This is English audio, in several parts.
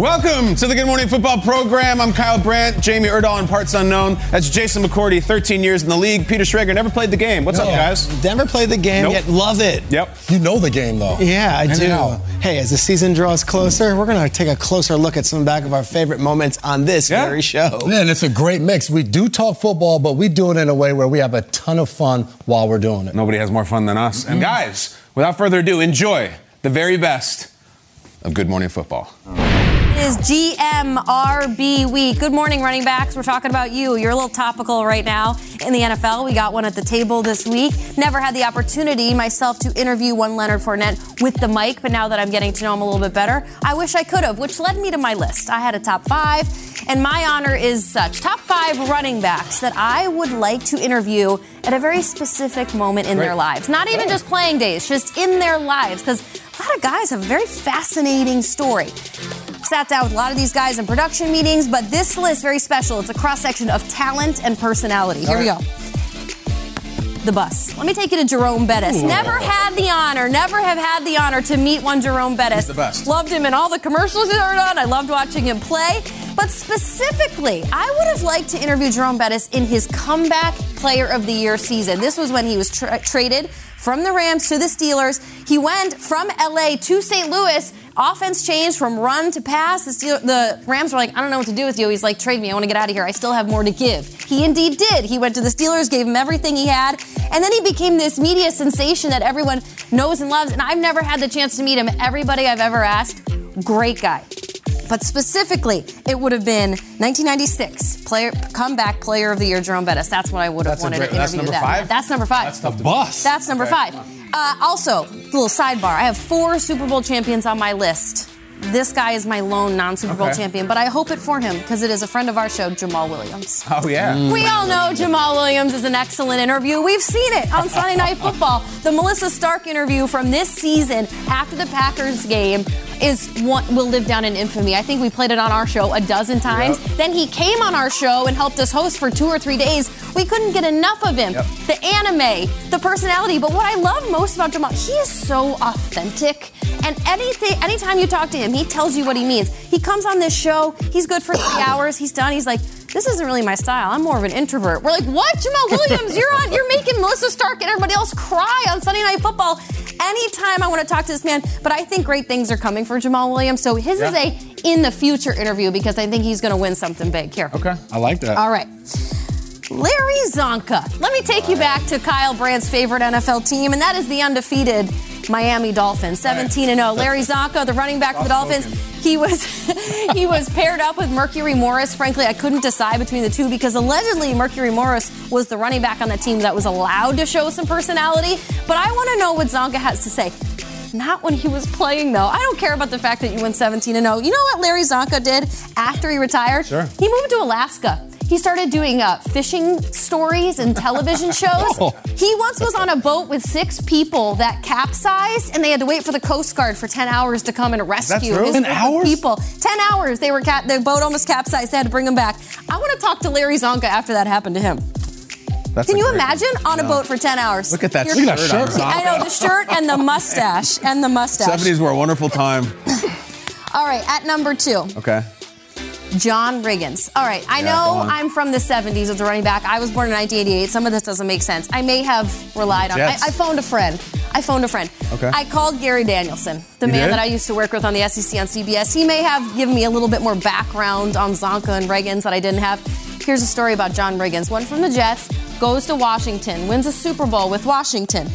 Welcome to the Good Morning Football program. I'm Kyle Brandt, Jamie Erdahl, and parts unknown. That's Jason McCourty, 13 years in the league. Peter Schrager never played the game. What's up, guys? Never played the game Nope. yet. Love it. Yep. You know the game, though. Yeah, I In and do. out. Hey, as the season draws closer, we're going to take a closer look at some back of our favorite moments on this Yeah. very show. Yeah, and it's a great mix. We do talk football, but we do it in a way where we have a ton of fun while we're doing it. Nobody has more fun than us. And guys, without further ado, enjoy the very best of Good Morning Football. It is GMRB week. Good morning, running backs. We're talking about you. You're a little topical right now in the NFL. We got one at the table this week. Never had the opportunity myself to interview one Leonard Fournette with the mic, but now that I'm getting to know him a little bit better, I wish I could have, which led me to my list. I had a top five, and my honor is such top five running backs that I would like to interview at a very specific moment in their lives. Not even just playing days, just in their lives, because a lot of guys have a very fascinating story. Sat down with a lot of these guys in production meetings, but this list is very special. It's a cross section of talent and personality. Here we go. The bus. Let me take you to Jerome Bettis. Never had the honor, never have had the honor to meet one Jerome Bettis. the best. Loved him in all the commercials he heard on. I loved watching him play. But specifically, I would have liked to interview Jerome Bettis in his comeback player of the year season. This was when he was tra- traded from the Rams to the Steelers. He went from LA to St. Louis. Offense changed from run to pass. The, Steel- the Rams were like, I don't know what to do with you. He's like, trade me. I want to get out of here. I still have more to give. He indeed did. He went to the Steelers, gave him everything he had, and then he became this media sensation that everyone knows and loves. And I've never had the chance to meet him. Everybody I've ever asked, great guy. But specifically, it would have been 1996 player comeback player of the year, Jerome Bettis. That's what I would have That's wanted great- to that's interview number that. five? That's number five. That's tough to Bus. That's number five. Uh, also, little sidebar. I have four Super Bowl champions on my list. This guy is my lone non-Super Bowl Okay. champion, but I hope it for him because it is a friend of our show, Jamaal Williams. Oh, yeah. Mm. We all know Jamaal Williams is an excellent interview. We've seen it on Sunday Night Football. The Melissa Stark interview from this season after the Packers game is what will live down in infamy. I think we played it on our show a dozen times. Then he came on our show and helped us host for two or three days. We couldn't get enough of him. The anime, the personality. But what I love most about Jamaal, he is so authentic. And anything, anytime you talk to him, he tells you what he means. He comes on this show, he's good for three hours, he's done. He's like, this isn't really my style. I'm more of an introvert. We're like, what, Jamaal Williams? You're on. You're making Melissa Stark and everybody else cry on Sunday Night Football. Anytime I want to talk to this man, but I think great things are coming for Jamaal Williams. So his is a in the future interview because I think he's going to win something big here. Okay. I like that. All right. Larry Csonka. Let me take you back to Kyle Brandt's favorite NFL team, and that is the undefeated Miami Dolphins, 17 and 0. Larry Csonka, the running back for the Dolphins, he was he was paired up with Mercury Morris. Frankly, I couldn't decide between the two because allegedly Mercury Morris was the running back on the team that was allowed to show some personality. But I want to know what Csonka has to say. Not when he was playing, though. I don't care about the fact that you went 17 and 0. You know what Larry Csonka did after he retired? Sure. He moved to Alaska. He started doing uh, fishing stories and television shows. Oh. He once was on a boat with six people that capsized, and they had to wait for the Coast Guard for 10 hours to come and rescue 10 hours? people. 10 hours. They were the boat almost capsized. They had to bring them back. I want to talk to Larry Csonka after that happened to him. That's Can you imagine on a boat for 10 hours? Look at that You're- Look at that shirt. on I know the shirt and the mustache and the mustache. 70s were a wonderful time. All right, at number two. Okay. John Riggins. All right, I Yeah, know. I'm from the 70s as a running back. I was born in 1988. Some of this doesn't make sense. I may have relied on. I, I phoned a friend. I phoned a friend. Okay. I called Gary Danielson, the You man did? that I used to work with on the SEC on CBS. He may have given me a little bit more background on Csonka and Riggins that I didn't have. Here's a story about John Riggins. One from the Jets, goes to Washington, wins a Super Bowl with Washington.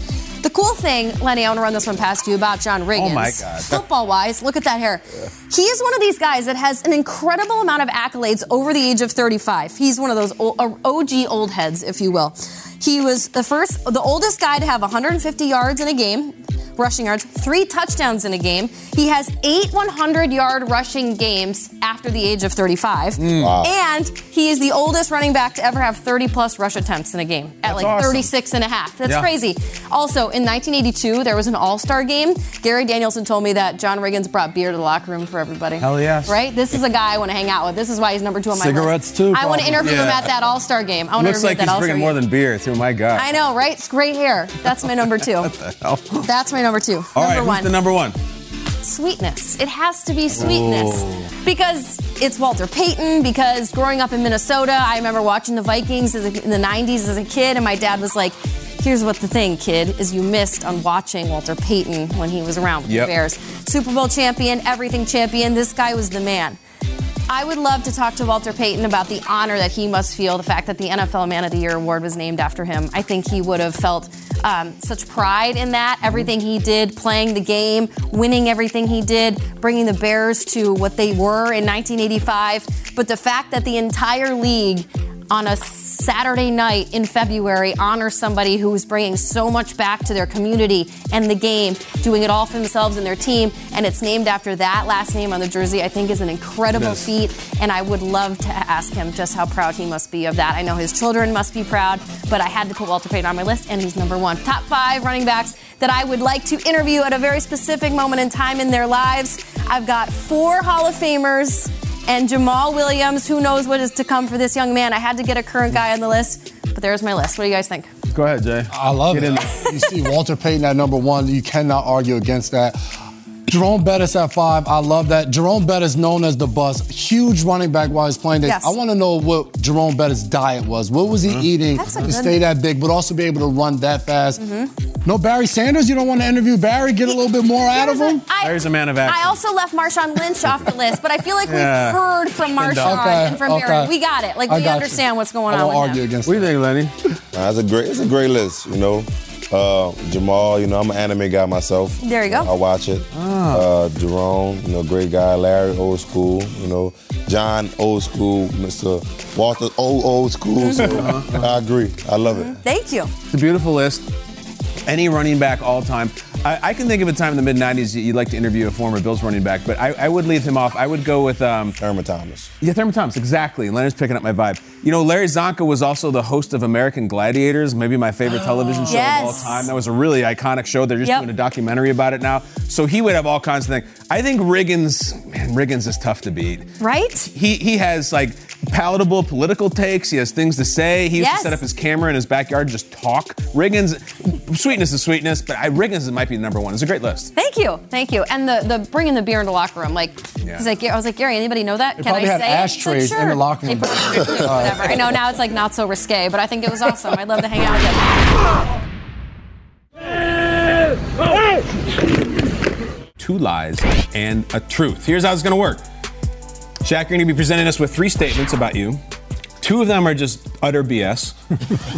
The cool thing, Lenny, I want to run this one past you about John Riggins. Oh, my God. Football wise, look at that hair. He is one of these guys that has an incredible amount of accolades over the age of 35. He's one of those OG old heads, if you will. He was the first, the oldest guy to have 150 yards in a game, rushing yards, three touchdowns in a game. He has eight 100 yard rushing games after the age of 35. Mm. And he is the oldest running back to ever have 30 plus rush attempts in a game at like awesome. 36 and a half. That's Yeah. crazy. Also, in 1982, there was an all star game. Gary Danielson told me that John Riggins brought beer to the locker room for everybody. Hell yes. Right? This is a guy I want to hang out with. This is why he's number two on my Cigarettes list. too, I want to interview him at that all star game. I want to Looks interview like he's bringing game. more than beer, too. My God. I know, right? It's great hair. That's my number two. hell? That's my number two. All number right, one. the number one? sweetness. It has to be sweetness. Because it's Walter Payton, because growing up in Minnesota, I remember watching the Vikings a, in the 90s as a kid, and my dad was like, Here's what the thing, kid, is you missed on watching Walter Payton when he was around with Yep. the Bears. Super Bowl champion, everything champion. This guy was the man. I would love to talk to Walter Payton about the honor that he must feel, the fact that the NFL Man of the Year award was named after him. I think he would have felt um, such pride in that, everything he did, playing the game, winning everything he did, bringing the Bears to what they were in 1985. But the fact that the entire league on a Saturday night in February honor somebody who is bringing so much back to their community and the game, doing it all for themselves and their team, and it's named after that last name on the jersey, I think is an incredible Yes. feat. And I would love to ask him just how proud he must be of that. I know his children must be proud, but I had to put Walter Payton on my list, and he's number one. Top five running backs that I would like to interview at a very specific moment in time in their lives. I've got four Hall of Famers and Jamaal Williams. Who knows what is to come for this young man? I had to get a current guy on the list, but there's my list. What do you guys think? Go ahead, Jay. I love Get it. in you see Walter Payton at number one. You cannot argue against that. Jerome Bettis at five. I love that. Jerome Bettis, known as the bus, huge running back while he's playing this. Yes. I want to know what Jerome Bettis' diet was. What was he mm-hmm. eating That's a to good- stay that big, but also be able to run that fast? Mm-hmm. No Barry Sanders. You don't want to interview Barry. Get a little bit more out of him. I- There's a man of action. I also left Marshawn Lynch off the list, but I feel like Yeah. we've heard from Marshawn Okay, and from okay. Barry. We got it. Like I we got you. understand what's going I on won't with argue him. against What do you think, Lenny? Nah, it's a great, it's a great list. You know, uh, Jamaal. You know, I'm an anime guy myself. There you go. I watch it. Uh, Jerome, you know, great guy. Larry, old school. You know, John, old school. Mr. Walter, old old school. So I agree. I love it. Thank you. It's a beautiful list. Any running back all time. I, I can think of a time in the mid 90s you'd like to interview a former Bills running back, but I, I would leave him off. I would go with. Um, Thurman Thomas. Yeah, Thurman Thomas, exactly. Leonard's picking up my vibe. You know, Larry Csonka was also the host of American Gladiators, maybe my favorite television show of all time. That was a really iconic show. They're just Yep. doing a documentary about it now. So he would have all kinds of things. I think Riggins, man, Riggins is tough to beat. Right? He he has like palatable political takes. He has things to say. He used Yes. to set up his camera in his backyard and just talk. Riggins, sweetness is sweetness, but I, Riggins might be number one. It's a great list. Thank you. Thank you. And the, the bringing the beer into the locker room, like, Yeah. he's like, I was like, Gary, anybody know that? Can I had say it? Like, ashtrays in the locker room. put it in the- Whatever. I know now it's like not so risque, but I think it was awesome. I'd love to hang out with him. two lies and a truth. Here's how it's gonna work. Shaq, you're gonna be presenting us with three statements about you. Two of them are just utter BS,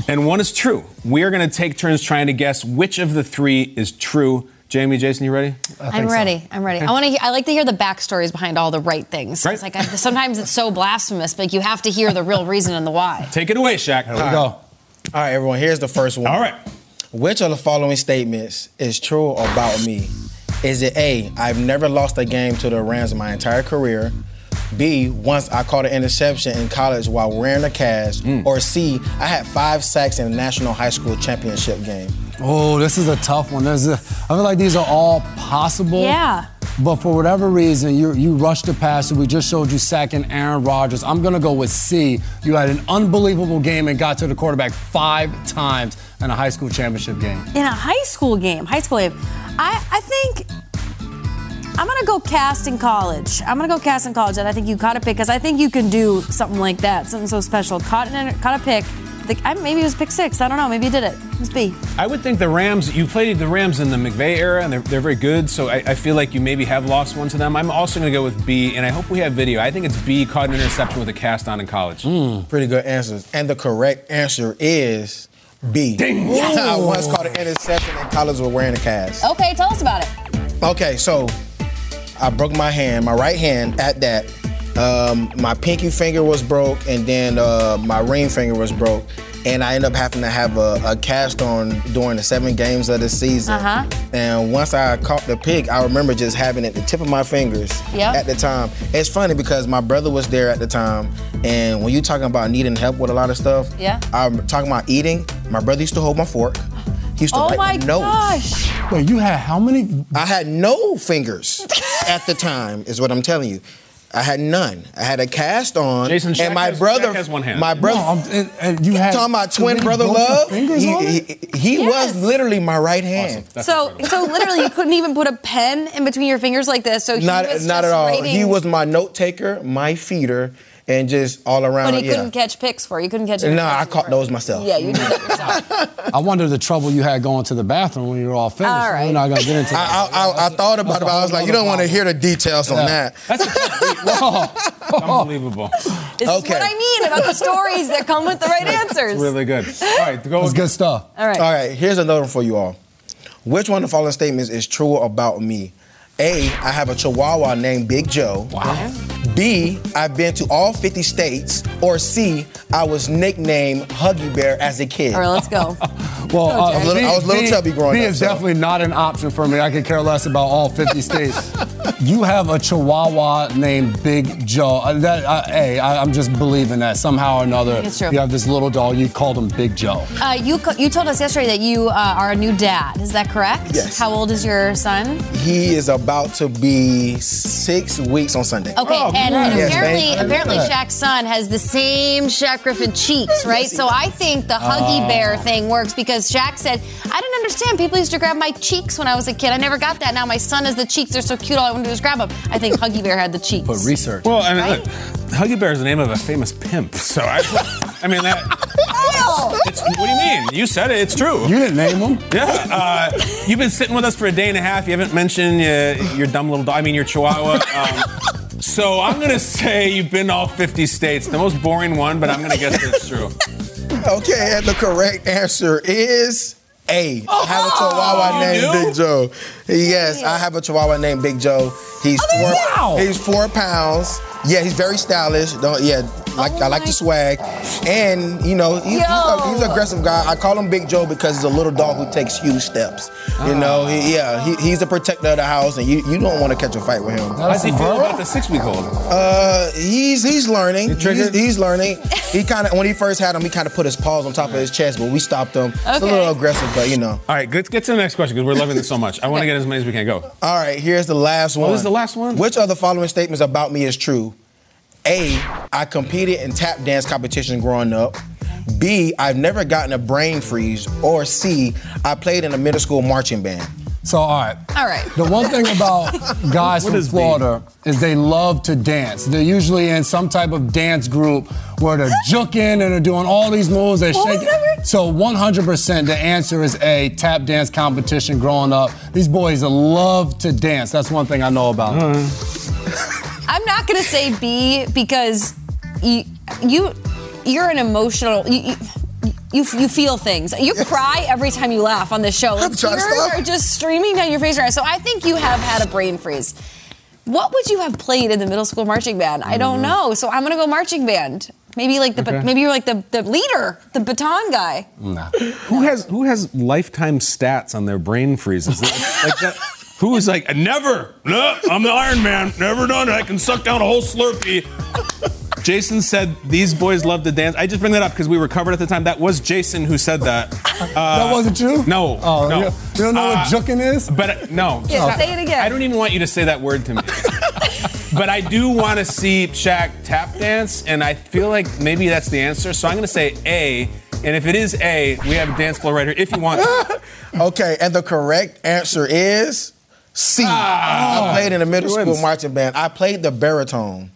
and one is true. We are gonna take turns trying to guess which of the three is true. Jamie, Jason, you ready? I'm ready. I'm ready. I want to. I like to hear the backstories behind all the right things. Right. It's like I, sometimes it's so blasphemous, but you have to hear the real reason and the why. Take it away, Shaq. Here we Go. All right, everyone, here's the first one. All right. Which of the following statements is true about me? Is it A, I've never lost a game to the Rams in my entire career? B, once I caught an interception in college while wearing a cast? Mm. Or C, I had five sacks in a national high school championship game? Oh, this is a tough one. There's a, I feel like these are all possible. Yeah. But for whatever reason, you you rushed the passer. We just showed you sacking Aaron Rodgers. I'm gonna go with C. You had an unbelievable game and got to the quarterback five times in a high school championship game. In a high school game, high school game, I, I think I'm gonna go cast in college. I'm gonna go cast in college, and I think you caught a pick because I think you can do something like that, something so special. Caught an, caught a pick. The, I, maybe it was pick six. I don't know. Maybe you did it. It was B. I would think the Rams, you played the Rams in the McVay era, and they're, they're very good, so I, I feel like you maybe have lost one to them. I'm also going to go with B, and I hope we have video. I think it's B, caught an interception with a cast on in college. Hmm, pretty good answers. And the correct answer is B. I once caught an interception in college with wearing a cast. Okay, tell us about it. Okay, so I broke my hand, my right hand at that. Um, my pinky finger was broke, and then uh, my ring finger was broke. And I ended up having to have a, a cast on during the seven games of the season. Uh-huh. And once I caught the pick, I remember just having it at the tip of my fingers Yep. at the time. It's funny because my brother was there at the time, and when you talking about needing help with a lot of stuff, Yeah. I'm talking about eating. My brother used to hold my fork. He used to Oh write my notes. gosh. Wait, you had how many? I had no fingers at the time, is what I'm telling you. I had none. I had a cast on, Jason, Shaq and my has- brother, Shaq has one hand. my No, brother. I'm, and, and you had talking about twin brother love. He he, he Yes. was literally my right hand. So, so literally, you couldn't even put a pen in between your fingers like this. So he Not was not just at all. writing- He was my note taker, my feeder, and just all around. But he yeah. couldn't catch picks for you. You couldn't catch. No, any I caught for those myself. Yeah, you did it yourself. I wonder the trouble you had going to the bathroom when you were all finished. All right. We're not gonna get into I, that. I, I, I thought about it, but I was like, you don't want to hear the details on that. That's a. Unbelievable. This Okay. is what I mean about the stories that come with the right answers. It's Really good. All right, go That's again. good stuff. All right. All right, here's another one for you all. Which one of the following statements is true about me? A, I have a chihuahua named Big Joe. Wow. B, I've been to all 50 states. Or C, I was nicknamed Huggy Bear as a kid. All right, let's go. Well, uh, I was little- I was a little B, chubby growing B up, is so. definitely not an option for me. I could care less about all 50 states. You have a Chihuahua named Big Joe. Uh, that, uh, hey, I, I'm just believing that somehow or another. It's true. You have this little dog. You called him Big Joe. Uh, you you told us yesterday that you uh, are a new dad. Is that correct? Yes. How old is your son? He is about to be six weeks on Sunday. Okay, Oh, and, and Yes, apparently, thank you. apparently, Shaq's son has the same Shaq Griffin cheeks, right? So I think the Huggy Oh. Bear thing works because Shaq said, "I didn't understand. People used to grab my cheeks when I was a kid. I never got that. Now my son has the cheeks. They're so cute. All I want to do is grab them." I think Huggy Bear had the cheeks. But research. Well, I mean, Right? look, Huggy Bear is the name of a famous pimp. So I, I mean that. It's, what do you mean? You said it. It's true. you didn't name him. Yeah, uh, you've been sitting with us for a day and a half. You haven't mentioned uh, your dumb little dog. I mean, your Chihuahua. Um, so I'm gonna say you've been to all 50 states. The most boring one, but I'm gonna guess it's true. Okay, and the correct answer is A. I have a oh, oh, Chihuahua Oh, named knew? Big Joe. Yes, I have a Chihuahua named Big Joe. He's oh, four. wow. He's four pounds. Yeah, he's very stylish. Don't yeah, like I like my- the swag, and you know he's, he's, a, he's an aggressive guy. I call him Big Joe because he's a little dog who takes huge steps. You know, he, yeah, he, he's a protector of the house, and you, you don't want to catch a fight with him. How does he feel about the six-week-old? Uh, he's he's learning. He's, triggered? he's learning. He kind of when he first had him, he kind of put his paws on top of his chest, but we stopped him. Okay. It's a little aggressive, but you know. All right, let's get to the next question because we're loving this so much. I want to get as many as we can. Go. All right, here's the last one. Oh, this is the last one? Which of the following statements about me is true? A, I competed in tap dance competition growing up. B, I've never gotten a brain freeze. Or C, I played in a middle school marching band. So, all right. All right. The one thing about guys What from is B? Florida is they love to dance. They're usually in some type of dance group where they're juking and they're doing all these moves. They're What shaking. So 100% the answer is A, tap dance competition growing up. These boys love to dance. That's one thing I know about them. I'm not gonna say B because you you you're an emotional you. you you, you feel things. You cry every time you laugh on this show. Like, I'm trying to tears stop. are just streaming down your face right now. So I think you have had a brain freeze. What would you have played in the middle school marching band? I don't mm-hmm. know. So I'm gonna go marching band. Maybe like the Okay. maybe you're like the, the leader, the baton guy. Nah. Who has who has lifetime stats on their brain freezes? like that, who is like never? No, I'm the Iron Man. Never done it. I can suck down a whole Slurpee. Jason said these boys love to dance. I just bring that up because we were covered at the time. That was Jason who said that. that wasn't you? No. Oh, no. you, you don't know Uh, what juking is? But uh, no. Yeah, say it again. I don't even want you to say that word to me. but I do want to see Shaq tap dance, and I feel like maybe that's the answer. So I'm going to say A. And if it is A, we have a dance floor right here. If you want to. Okay, and the correct answer is C. I played in a middle school wins? marching band. I played the baritone.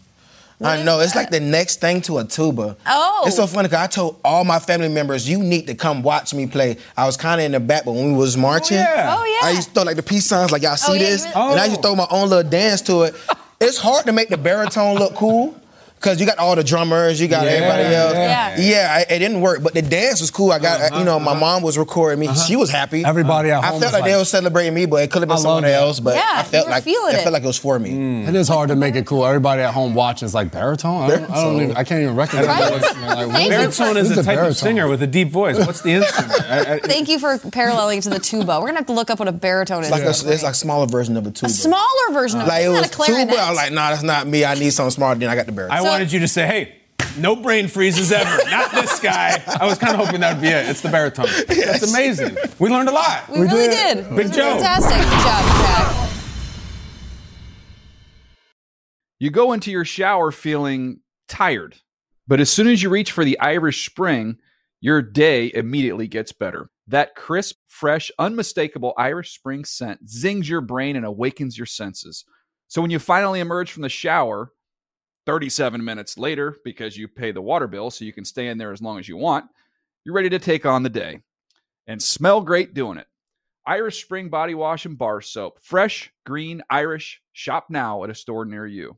I know it's like the next thing to a tuba. Oh. it's so funny because I told all my family members, "You need to come watch me play." I was kind of in the back, but when we was marching, oh yeah. Oh, yeah. I used to throw like the peace signs, like y'all oh, see Oh, yeah, this, you- and I used to throw my own little dance to it. It's hard to make the baritone look cool Cause you got all the drummers, you got Yeah, everybody else. yeah. yeah I, it didn't work, but the dance was cool. I got, uh-huh, you know, my uh-huh. mom was recording me. Uh-huh. She was happy. Everybody at home. I felt was like, they were celebrating me, but it could have been I someone that. else. But Yeah, I felt like feeling it it. felt like it was for me. Mm. It is hard to make it cool. Everybody at home watching is like baritone. I don't, I don't even. I can't even recognize Right. that. Like, what Thank you is- for- Baritone is a the type of singer with a deep voice. What's the instrument? I- I- Thank you for paralleling to the tuba. We're gonna have to look up what a baritone It's like is. a, it's like a smaller version of a tuba. A smaller version of like it. it was not a tuba. I was like, nah, that's not me. I need something smaller. Then I got the baritone. I wanted you to say, hey, no brain freezes ever. Not this guy. I was kind of hoping that would be it. It's the baritone. That's amazing. We learned a lot. we, really did. Big It Joe. Fantastic. Good job, Jack. You go into your shower feeling tired, but as soon as you reach for the Irish Spring, your day immediately gets better. That crisp, fresh, unmistakable Irish Spring scent zings your brain and awakens your senses. So when you finally emerge from the shower, 37 minutes later, because you pay the water bill so you can stay in there as long as you want, you're ready to take on the day and smell great doing it. Irish Spring Body Wash and Bar Soap. Fresh, green, Irish. Shop now at a store near you.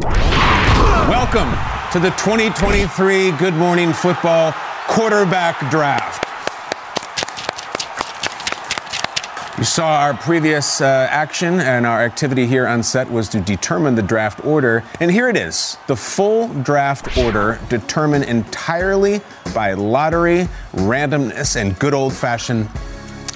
Welcome to the 2023 Good Morning Football Quarterback Draft. You saw our previous uh, action, and our activity here on set was to determine the draft order. And here it is the full draft order, determined entirely by lottery, randomness, and good old fashioned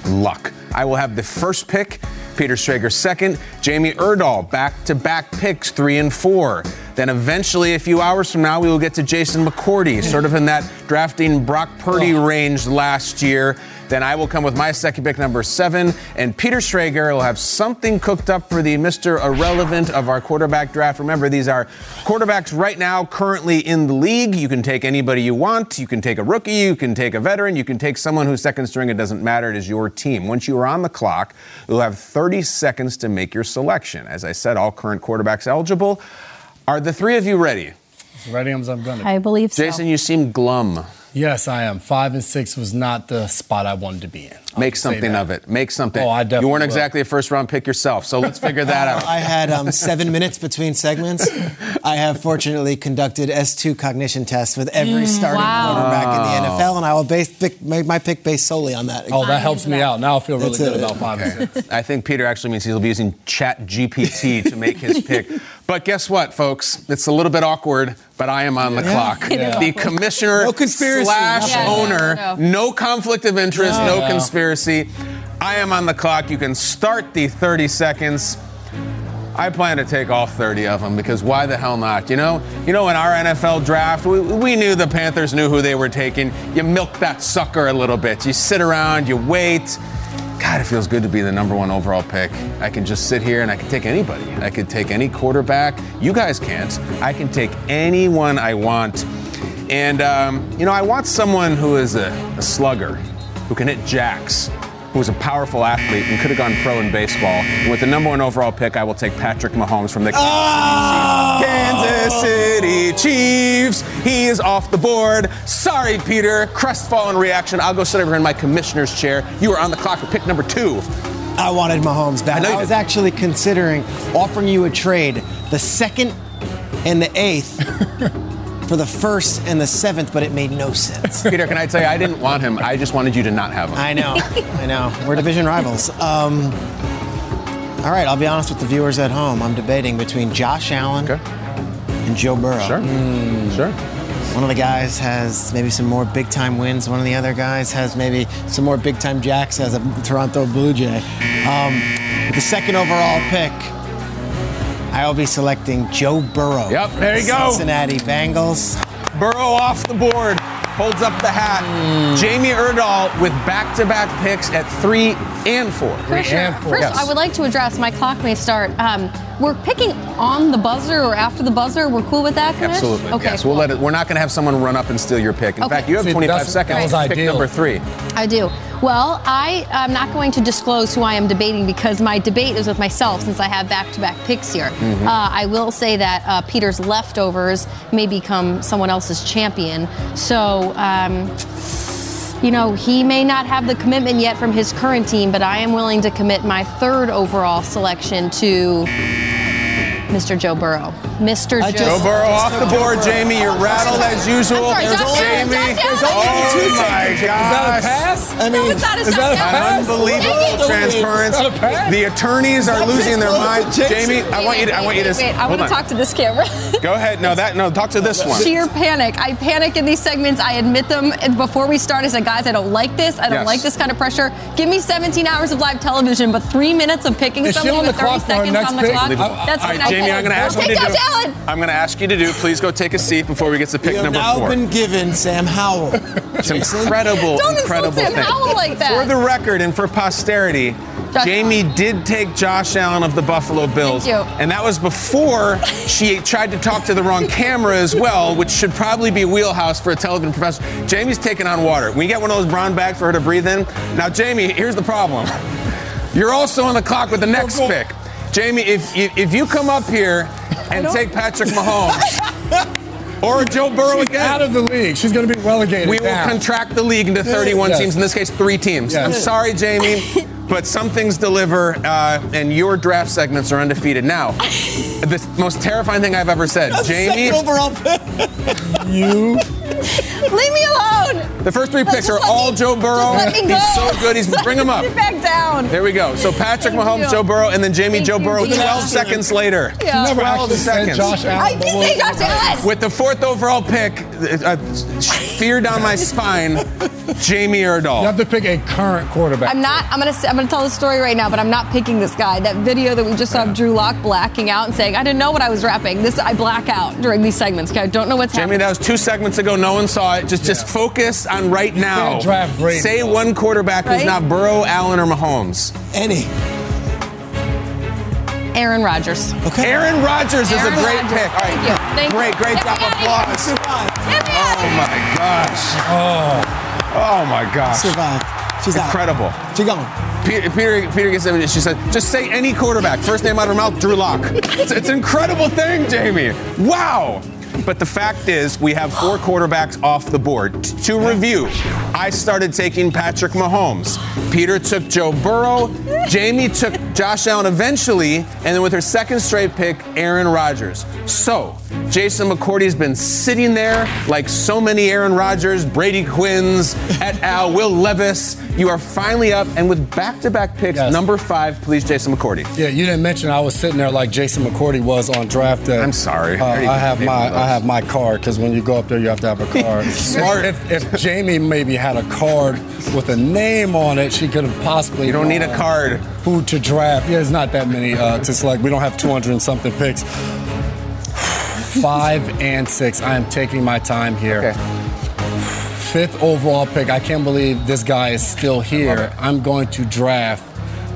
luck. I will have the first pick, Peter Schrager second, Jamie Erdahl back to back picks three and four. Then eventually, a few hours from now, we will get to Jason McCourty, sort of in that drafting Brock Purdy range last year. Then I will come with my second pick, number seven, and Peter Schrager will have something cooked up for the Mr. Irrelevant of our quarterback draft. Remember, these are quarterbacks right now currently in the league. You can take anybody you want. You can take a rookie, you can take a veteran, you can take someone who's second string. It doesn't matter. It is your team. Once you are on the clock, you'll have 30 seconds to make your selection. As I said, all current quarterbacks eligible. Are the three of you ready? Ready as I'm gonna. I believe so. Jason, you seem glum. Yes, I am. Five and six was not the spot I wanted to be in. I'll Make something of it. Make something. Oh, I definitely. You weren't will. exactly a first round pick yourself, so let's figure that out. I had um, seven minutes between segments. I have fortunately conducted S2 cognition tests with every starting wow. quarterback in the NFL, and I will base pick, make my pick based solely on that. Oh, that helps me out. Now I feel really That's good it. about five and six. I think Peter actually means he'll be using Chat GPT to make his pick. But guess what, folks? It's a little bit awkward, but I am on the clock. It is The commissioner No slash Yeah, no, owner, no. no conflict of interest, no, No. conspiracy. I am on the clock. You can start the 30 seconds. I plan to take all 30 of them because why the hell not? You know, you know, in our NFL draft, we, we knew the Panthers knew who they were taking. You milk that sucker a little bit. You sit around, you wait. God, it feels good to be the number one overall pick. I can just sit here and I can take anybody. I could take any quarterback. You guys can't. I can take anyone I want. And, um, you know, I want someone who is a, a slugger, who can hit jacks, who was a powerful athlete and could have gone pro in baseball. And with the number one overall pick, I will take Patrick Mahomes from the ah! Kansas City Chiefs. He is off the board. Sorry, Peter. Crestfallen reaction. I'll go sit over in my commissioner's chair. You are on the clock for pick number two. I wanted Mahomes back. I know I, was did. actually considering offering you a trade, the second and the eighth for the first and the seventh, but it made no sense. Peter, can I tell you, I didn't want him. I just wanted you to not have him. I know, I know. We're division rivals. Um, all right, I'll be honest with the viewers at home. I'm debating between Josh Allen Okay. and Joe Burrow. Sure. Sure. One of the guys has maybe some more big time wins. One of the other guys has maybe some more big time jacks as a Toronto Blue Jay. Um, the second overall pick, I will be selecting Joe Burrow. Yep, there you go. Cincinnati Bengals. Burrow off the board. Holds up the hat. Jamie Erdahl with back-to-back picks at three and four. First, and four. first Yes. I would like to address my clock may start. Um, we're picking on the buzzer or after the buzzer. We're cool with that, Kanish? Absolutely. Okay. yes, we'll cool. let it. We're not going to have someone run up and steal your pick. In Okay. fact, you have See, 25 that's- seconds. that was Pick ideal. number three. I do. Well, I am not going to disclose who I am debating because my debate is with myself since I have back to back picks here. Mm-hmm. Uh, I will say that uh, Peter's leftovers may become someone else's champion. So, um, you know, he may not have the commitment yet from his current team, but I am willing to commit my third overall selection to Mr. Joe Burrow. Mr. I Joe. Joe Burrow off the board, Jamie. You're rattled as usual. I'm sorry, Josh Allen, Jamie. Josh Allen. Oh Two my seconds. Is that a pass? I No, mean, it's not a Is that a pass? Unbelievable transference. Is that a pass? The attorneys are losing their mind. Jason. Jamie, I want you to. I want you to. Wait, wait, I want to talk to this camera. Go ahead. No, that. No, talk to this one. Sheer panic. I panic in these segments. I admit them. And before we start, I said, guys, I don't like this. I don't Yes. like this kind of pressure. Give me 17 hours of live television, but three minutes of picking Is she somebody with 30 clock seconds on the pick? clock. That's All what I Jamie. I'm going to ask you to take do. Josh I'm going to ask you to do. Please go take a seat before we get to pick you have number now four. been given Sam Howell. It's incredible, Don't incredible insult Sam thing. Howell like that. For the record and for posterity, Josh Jamie did take Josh Allen of the Buffalo Bills. you. And that was before she tried to talk to the wrong camera as well, which should probably be wheelhouse for a television professional. Jamie's taking on water. We get one of those brown bags for her to breathe in. Now, Jamie, here's the problem. You're also on the clock with the next pick. Jamie, if, if, if you come up here and take Patrick Mahomes or Joe Burrow She's again, out of the league. She's going to be relegated. we will contract the league into 31 Yes. teams, in this case, three teams. Yes. I'm sorry, Jamie, but some things deliver, uh, and your draft segments are undefeated. Now, the most terrifying thing I've ever said, Jamie, Second overall pick. You Leave me alone. the first three picks Just are all me- Joe Burrow. Just let me go. He's so good. He's bring him up. Sit back down. There we go. So Patrick Thank Mahomes, you. Joe Burrow, and then Jamie, Thank Joe Burrow. Jesus. 12 seconds later. Yeah. never 12 actually said seconds. Josh Allen. I did say Josh Allen. With the fourth overall pick, uh, fear down my spine, Jamie Erdahl. You have to pick a current quarterback. I'm not. I'm gonna. say- I'm gonna tell the story right now, but I'm not picking this guy. That video that we just saw of Drew Lock blacking out and saying, "I didn't know what I was rapping." This I black out during these segments. Okay, I don't know what's Jamie, happening. Jamie, that was two segments ago. No one saw it. Just, just focus on right now. can't draft Brady. Say one quarterback who's not Burrow, Allen, or Mahomes. Any. Aaron Rodgers. Okay. Aaron Rodgers is a great Rodgers. pick. All right, Thank you. Thank great, you. great Get drop me outta applause. My gosh. Oh. Oh my gosh. She survived. She's out. Incredible. She gone. Peter, Peter, Peter gets in. She said, "Just say any quarterback. First name out of her mouth, Drew Lock. It's, it's an incredible thing, Jamie. Wow." But the fact is, we have four quarterbacks off the board. T- To review, I started taking Patrick Mahomes. Peter took Joe Burrow. Jamie took Josh Allen eventually, and then with her second straight pick, Aaron Rodgers. So, Jason McCourty's been sitting there like so many Aaron Rodgers, Brady Quinns, et al., Will Levis. You are finally up, and with back-to-back picks, Yes. number five, please, Jason McCourty. Yeah, you didn't mention I was sitting there like Jason McCourty was on draft day. I'm sorry. Uh, I have my. I have my card because when you go up there, you have to have a card. Smart. If, if Jamie maybe had a card with a name on it, she could have possibly. You don't need a card. Who to draft? Yeah, there's not that many uh, to select. We don't have 200 and something picks. Five and six. I am taking my time here. Okay. Fifth overall pick. I can't believe this guy is still here. I'm going to draft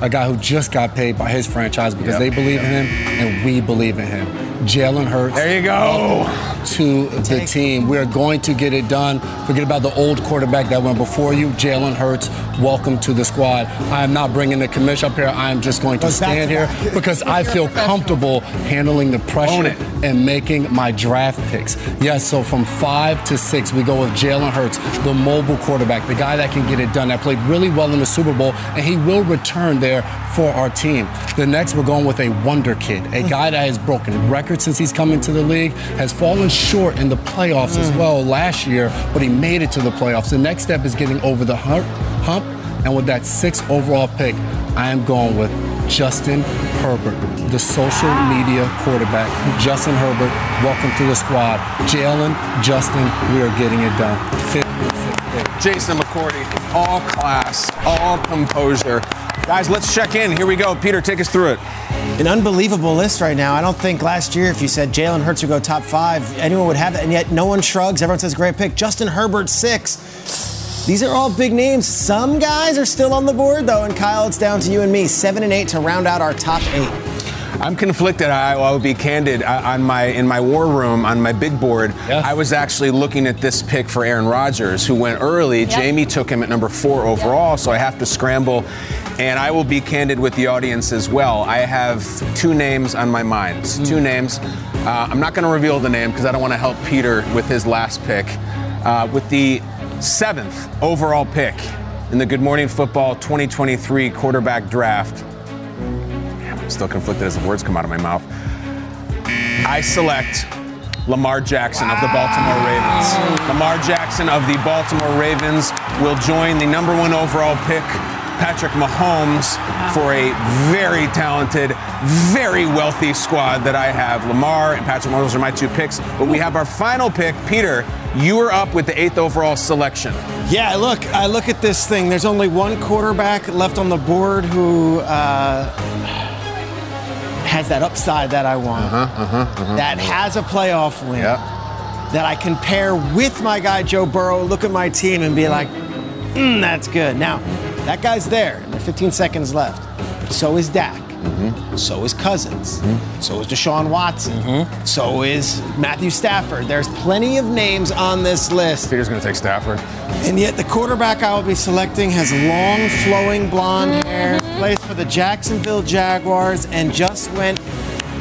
a guy who just got paid by his franchise because Yep. they believe in him and we believe in him. Jalen Hurts. There you go. To the team. We are going to get it done. Forget about the old quarterback that went before you. Jalen Hurts, welcome to the squad. I am not bringing the commission up here. I am just going to Goes stand here because I feel comfortable handling the pressure and making my draft picks. Yes, so from five to six, we go with Jalen Hurts, the mobile quarterback, the guy that can get it done, that played really well in the Super Bowl, and he will return there for our team. The next, we're going with a wonder kid, a guy that has broken records since he's come into the league, has fallen short in the playoffs as hmm. well last year, but he made it to the playoffs. The next step is getting over the hump, hump and with that sixth overall pick, I am going with Justin Herbert, the social media quarterback. Justin Herbert, welcome to the squad. Jalen, Justin, we are getting it done. Fifth and sixth pick. Jason McCourty, all class, all composure. Guys, let's check in. Here we go. Peter, take us through it. An unbelievable list right now. I don't think last year, if you said Jalen Hurts would go top five, anyone would have that. And yet, no one shrugs. Everyone says great pick. Justin Herbert, six. These are all big names. Some guys are still on the board, though. And Kyle, it's down to you and me. Seven and eight to round out our top eight. I'm conflicted. I, I will be candid. I, on my in my war room on my big board, Yeah. I was actually looking at this pick for Aaron Rodgers, who went early. Jamie took him at number four overall, so I have to scramble. And I will be candid with the audience as well. I have two names on my mind. Two names. Uh, I'm not going to reveal the name because I don't want to help Peter with his last pick. Uh, with the seventh overall pick in the Good Morning Football 2023 quarterback draft. I'm still conflicted as the words come out of my mouth. I select Lamar Jackson of the Baltimore Ravens. Lamar Jackson of the Baltimore Ravens will join the number one overall pick, Patrick Mahomes, for a very talented, very wealthy squad that I have. Lamar and Patrick Mahomes are my two picks, but we have our final pick. Peter, you are up with the eighth overall selection. Yeah, look, I look at this thing. There's only one quarterback left on the board who uh, has that upside that I want. Uh-huh, That has a playoff win. That I can pair with my guy Joe Burrow, look at my team and be like, mm, that's good. Now, that guy's there. and There's 15 seconds left. But so is Dak. Mm-hmm. So is Cousins. Mm-hmm. So is Deshaun Watson. Mm-hmm. So is Matthew Stafford. There's plenty of names on this list. Peter's going to take Stafford. And yet, the quarterback I will be selecting has long, flowing blonde hair, plays for the Jacksonville Jaguars, and just went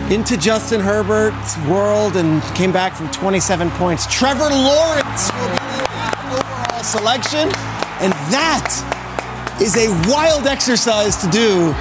into Justin Herbert's world and came back from 27 points. Trevor Lawrence will be the overall selection, and that is a wild exercise to do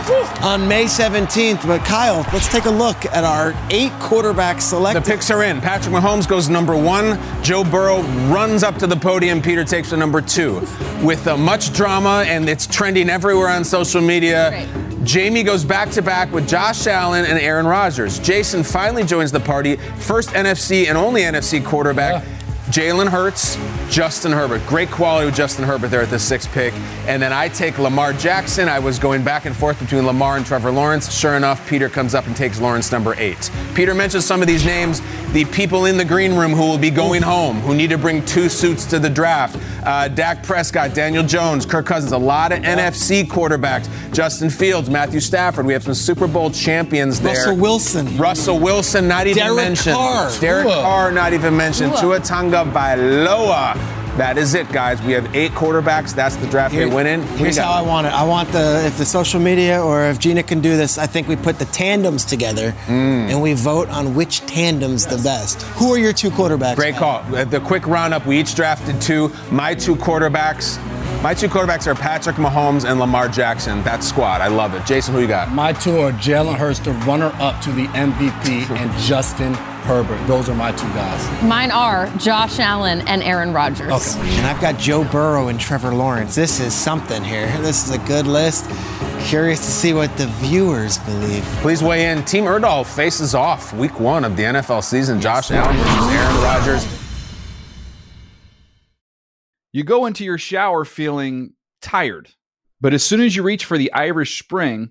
on May 17th. But Kyle, let's take a look at our eight quarterbacks selected. The picks are in. Patrick Mahomes goes number one. Joe Burrow runs up to the podium. Peter takes the number two. With uh, much drama, and it's trending everywhere on social media. Jamie goes back to back with Josh Allen and Aaron Rodgers. Jason finally joins the party. First NFC and only NFC quarterback. Jalen Hurts, Justin Herbert. Great quality with Justin Herbert there at the sixth pick. And then I take Lamar Jackson. I was going back and forth between Lamar and Trevor Lawrence. Sure enough, Peter comes up and takes Lawrence number eight. Peter mentions some of these names. The people in the green room who will be going home, who need to bring two suits to the draft. Uh, Dak Prescott, Daniel Jones, Kirk Cousins, a lot of NFC quarterbacks. Justin Fields, Matthew Stafford. We have some Super Bowl champions there. Russell Wilson. Russell Wilson, not even Derek mentioned. Carr. Derek Tua. Carr, not even mentioned. Tua. Tua Tagovailoa. That is it, guys. We have eight quarterbacks. That's the draft Here- they win in. What do you Here's got? how I want it. I want the if the social media or if Gina can do this, I think we put the tandems together Mm. and we vote on which tandem's the best. Who are your two quarterbacks? Great call. Uh, The quick roundup. We each drafted two. My two quarterbacks. My two quarterbacks are Patrick Mahomes and Lamar Jackson. That squad. I love it. Jason, who you got? My two are Jalen Hurts, the runner up to the MVP, and Justin Herbert. Those are my two guys. Mine are Josh Allen and Aaron Rodgers. Okay. And I've got Joe Burrow and Trevor Lawrence. This is something here. This is a good list. Curious to see what the viewers believe. Please weigh in. Team Erdahl faces off week one of the NFL season. Josh Allen versus Aaron Rodgers. You go into your shower feeling tired, but as soon as you reach for the Irish Spring,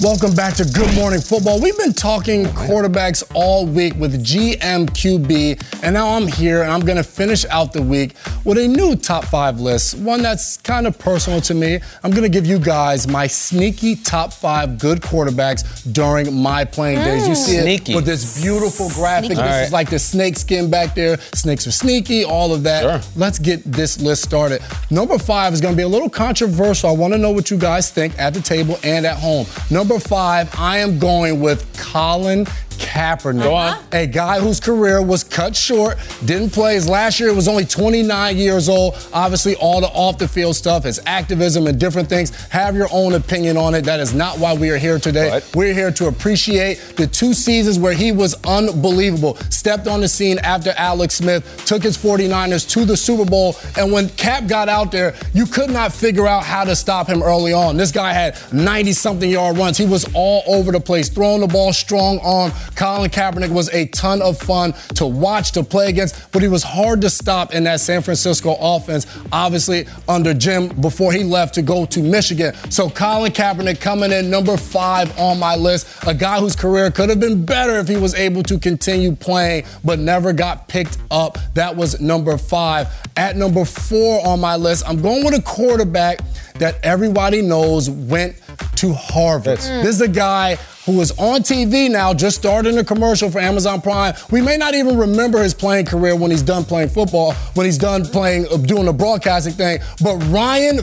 Welcome back to Good Morning Football. We've been talking quarterbacks all week with GMQB, and now I'm here and I'm going to finish out the week with a new top five list, one that's kind of personal to me. I'm going to give you guys my sneaky top five good quarterbacks during my playing days. You mm. see it Sneaky. with this beautiful graphic. Sneaky. This All is like the snake skin back there. Snakes are sneaky, all of that. Sure. Let's get this list started. Number five is going to be a little controversial. I want to know what you guys think at the table and at home. Number five, I am going with Colin Kaepernick. On. A guy whose career was cut short, didn't play his last year, was only 29 years old. Obviously, all the off the field stuff, his activism and different things. Have your own opinion on it. That is not why we are here today. What? We're here to appreciate the two seasons where he was unbelievable. Stepped on the scene after Alex Smith, took his 49ers to the Super Bowl. And when Kap got out there, you could not figure out how to stop him early on. This guy had 90 something yard runs. He was all over the place, throwing the ball strong arm. Colin Kaepernick was a ton of fun to watch, to play against, but he was hard to stop in that San Francisco offense, obviously under Jim before he left to go to Michigan. So Colin Kaepernick coming in number five on my list, a guy whose career could have been better if he was able to continue playing, but never got picked up. That was number five. At number four on my list, I'm going with a quarterback that everybody knows went to Harvard. This is a guy who is on TV now, just starting a commercial for Amazon Prime. We may not even remember his playing career when he's done playing football, when he's done playing, uh, doing the broadcasting thing. But Ryan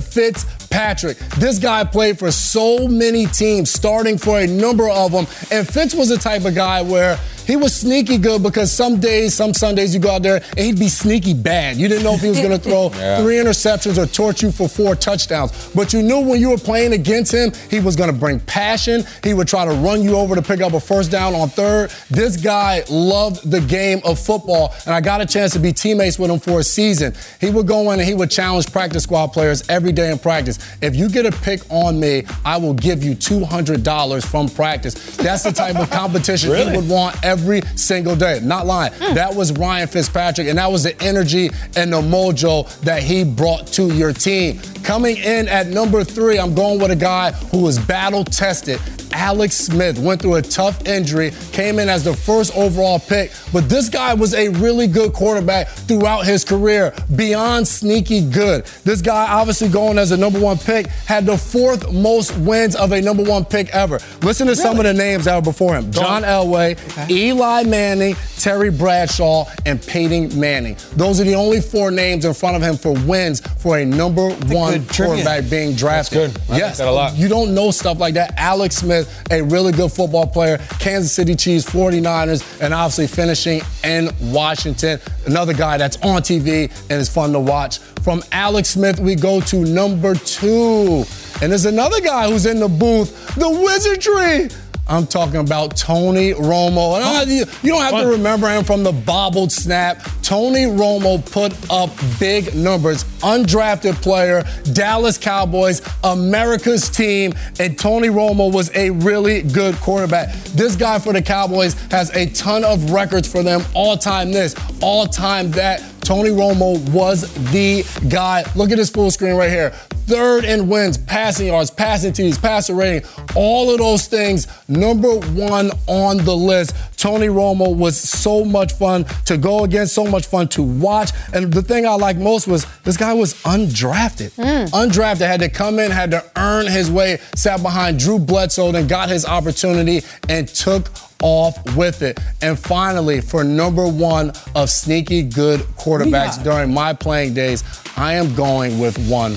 Fitzpatrick, this guy played for so many teams, starting for a number of them. And Fitz was the type of guy where he was sneaky good because some days, some Sundays, you go out there and he'd be sneaky bad. You didn't know if he was going to throw Yeah. three interceptions or torch you for four touchdowns. But you knew when you were playing against him, he was going to bring passion. He would try to run you over to pick up a first down on third. This guy loved the game of football, and I got a chance to be teammates with him for a season. He would go in and he would challenge practice squad players every day in practice. If you get a pick on me, I will give you $200 from practice. That's the type of competition he would want every single day. Not lying. Hmm. That was Ryan Fitzpatrick, and that was the energy and the mojo that he brought to your team. Coming in at number three, I'm going with a guy who was battle tested. Alex Smith went through a tough injury, came in as the first overall pick, but this guy was a really good quarterback throughout his career, beyond sneaky good. This guy, obviously going as a number one pick, had the fourth most wins of a number one pick ever. Listen to some of the names that were before him John Elway, Eli Manning, Terry Bradshaw, and Peyton Manning. Those are the only four names in front of him for wins for a number one quarterback being drafted. good. I like yes, that a lot. you don't know stuff like that. Alex Smith, a really good football player, Kansas City Chiefs, 49ers, and obviously finishing in Washington. Another guy that's on TV and is fun to watch. From Alex Smith, we go to number two. And there's another guy who's in the booth, the Wizardry. I'm talking about Tony Romo. Uh, and I- you, you don't have to remember him from the bobbled snap. Tony Romo put up big numbers. Undrafted player, Dallas Cowboys, America's team, and Tony Romo was a really good quarterback. This guy for the Cowboys has a ton of records for them. All time this, all time that. Tony Romo was the guy. Look at this full screen right here. Third in wins, passing yards, passing TDs, passer rating, all of those things. Number one on the list. Tony Romo was so much fun to go against, so much fun to watch. And the thing I like most was this guy was undrafted. Hmm. Undrafted, had to come in, had to earn his way, sat behind Drew Bledsoe, and got his opportunity and took off with it. And finally, for number one of sneaky good quarterbacks during my playing days, I am going with one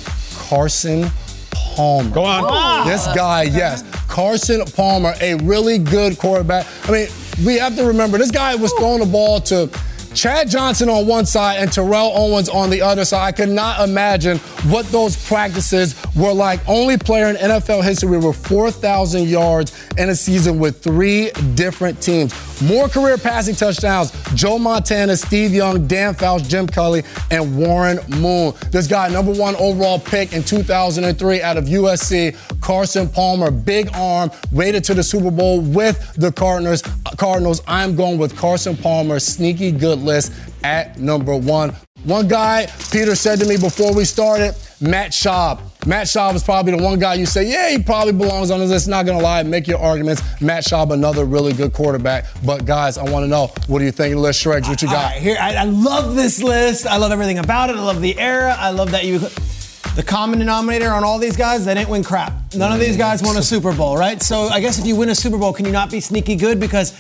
Carson Palmer. Go on. This guy, yes. Carson Palmer, a really good quarterback. I mean, we have to remember this guy was throwing the ball to Chad Johnson on one side and Terrell Owens on the other side. I could not imagine what those practices were like. Only player in NFL history with 4,000 yards in a season with three different teams. More career passing touchdowns Joe Montana, Steve Young, Dan Fouts, Jim Kelly, and Warren Moon. This guy, number one overall pick in 2003 out of USC, Carson Palmer, big arm, rated to the Super Bowl with the Cardinals. Cardinals. I'm going with Carson Palmer, sneaky good list at number one. One guy, Peter said to me before we started, Matt Schaub. Matt Schaub is probably the one guy you say, yeah, he probably belongs on this list. Not gonna lie, make your arguments. Matt Schaub, another really good quarterback. But guys, I want to know, what do you think of the list? What you got? right, here I, I love this list. I love everything about it. I love the era. I love that you. The common denominator on all these guys, they didn't win crap. None of these guys won a Super Bowl, right? So I guess if you win a Super Bowl, can you not be sneaky good? Because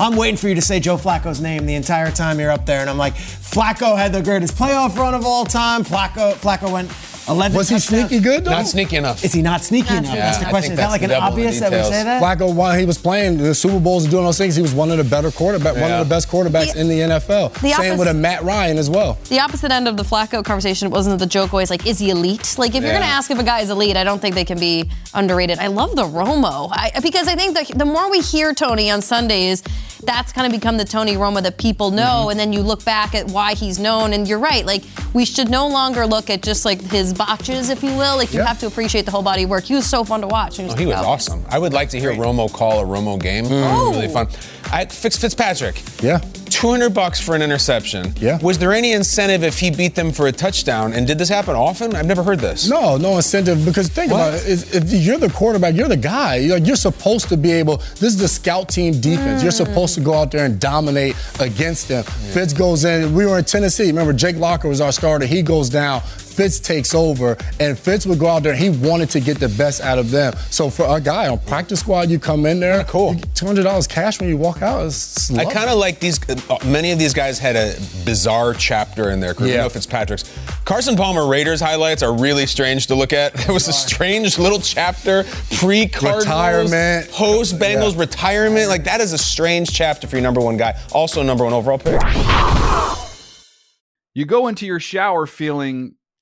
I'm waiting for you to say Joe Flacco's name the entire time you're up there, and I'm like, Flacco had the greatest playoff run of all time. Flacco, Flacco went 11. Was he sneaky good though? Not sneaky enough. Is he not sneaky enough? Yeah, that's the question. Is that like an devil in the obvious that we say that? Flacco, while he was playing the Super Bowls and doing those things, he was one of the better quarterback, one of the best quarterbacks The- in the NFL. the Same with a Matt Ryan as well. The opposite end of the Flacco conversation wasn't the joke always like, is he elite? Like, if you're going to ask if a guy is elite, I don't think they can be underrated. I love the Romo I, because I think the, the more we hear Tony on Sundays, that's kind of become the Tony Romo that people know. Mm-hmm. And then you look back at why he's known. And you're right. Like, we should no longer look at just like his botches, if you will. Like, you Yeah. have to appreciate the whole body of work. He was so fun to watch. Oh, he was awesome. I would like to hear Romo call a Romo game. Oh. Really fun. I, Fitz, Fitzpatrick. Yeah. 200 bucks for an interception. Yeah. Was there any incentive if he beat them for a touchdown? And did this happen often? I've never heard this. No, no incentive because think What? about it. If you're the quarterback, you're the guy. You're, you're supposed to be able. This is the scout team defense. You're supposed to go out there and dominate against them. Fitz goes in. We were in Tennessee. Remember, Jake Locker was our starter. He goes down. Fitz takes over, and Fitz would go out there and he wanted to get the best out of them. So for a guy on practice squad, you come in there, cool, two hundred dollars cash when you walk out. It's, I kind of like these. Uh, many of these guys had a bizarre chapter in their career. Yeah. Yeah. Fitzpatrick's. Carson Palmer Raiders highlights are really strange to look at. There was a strange little chapter pre Cardinals, Retirement. post Bengals Yeah. retirement. Like that is a strange chapter for your number one guy. Also number one overall pick. You go into your shower feeling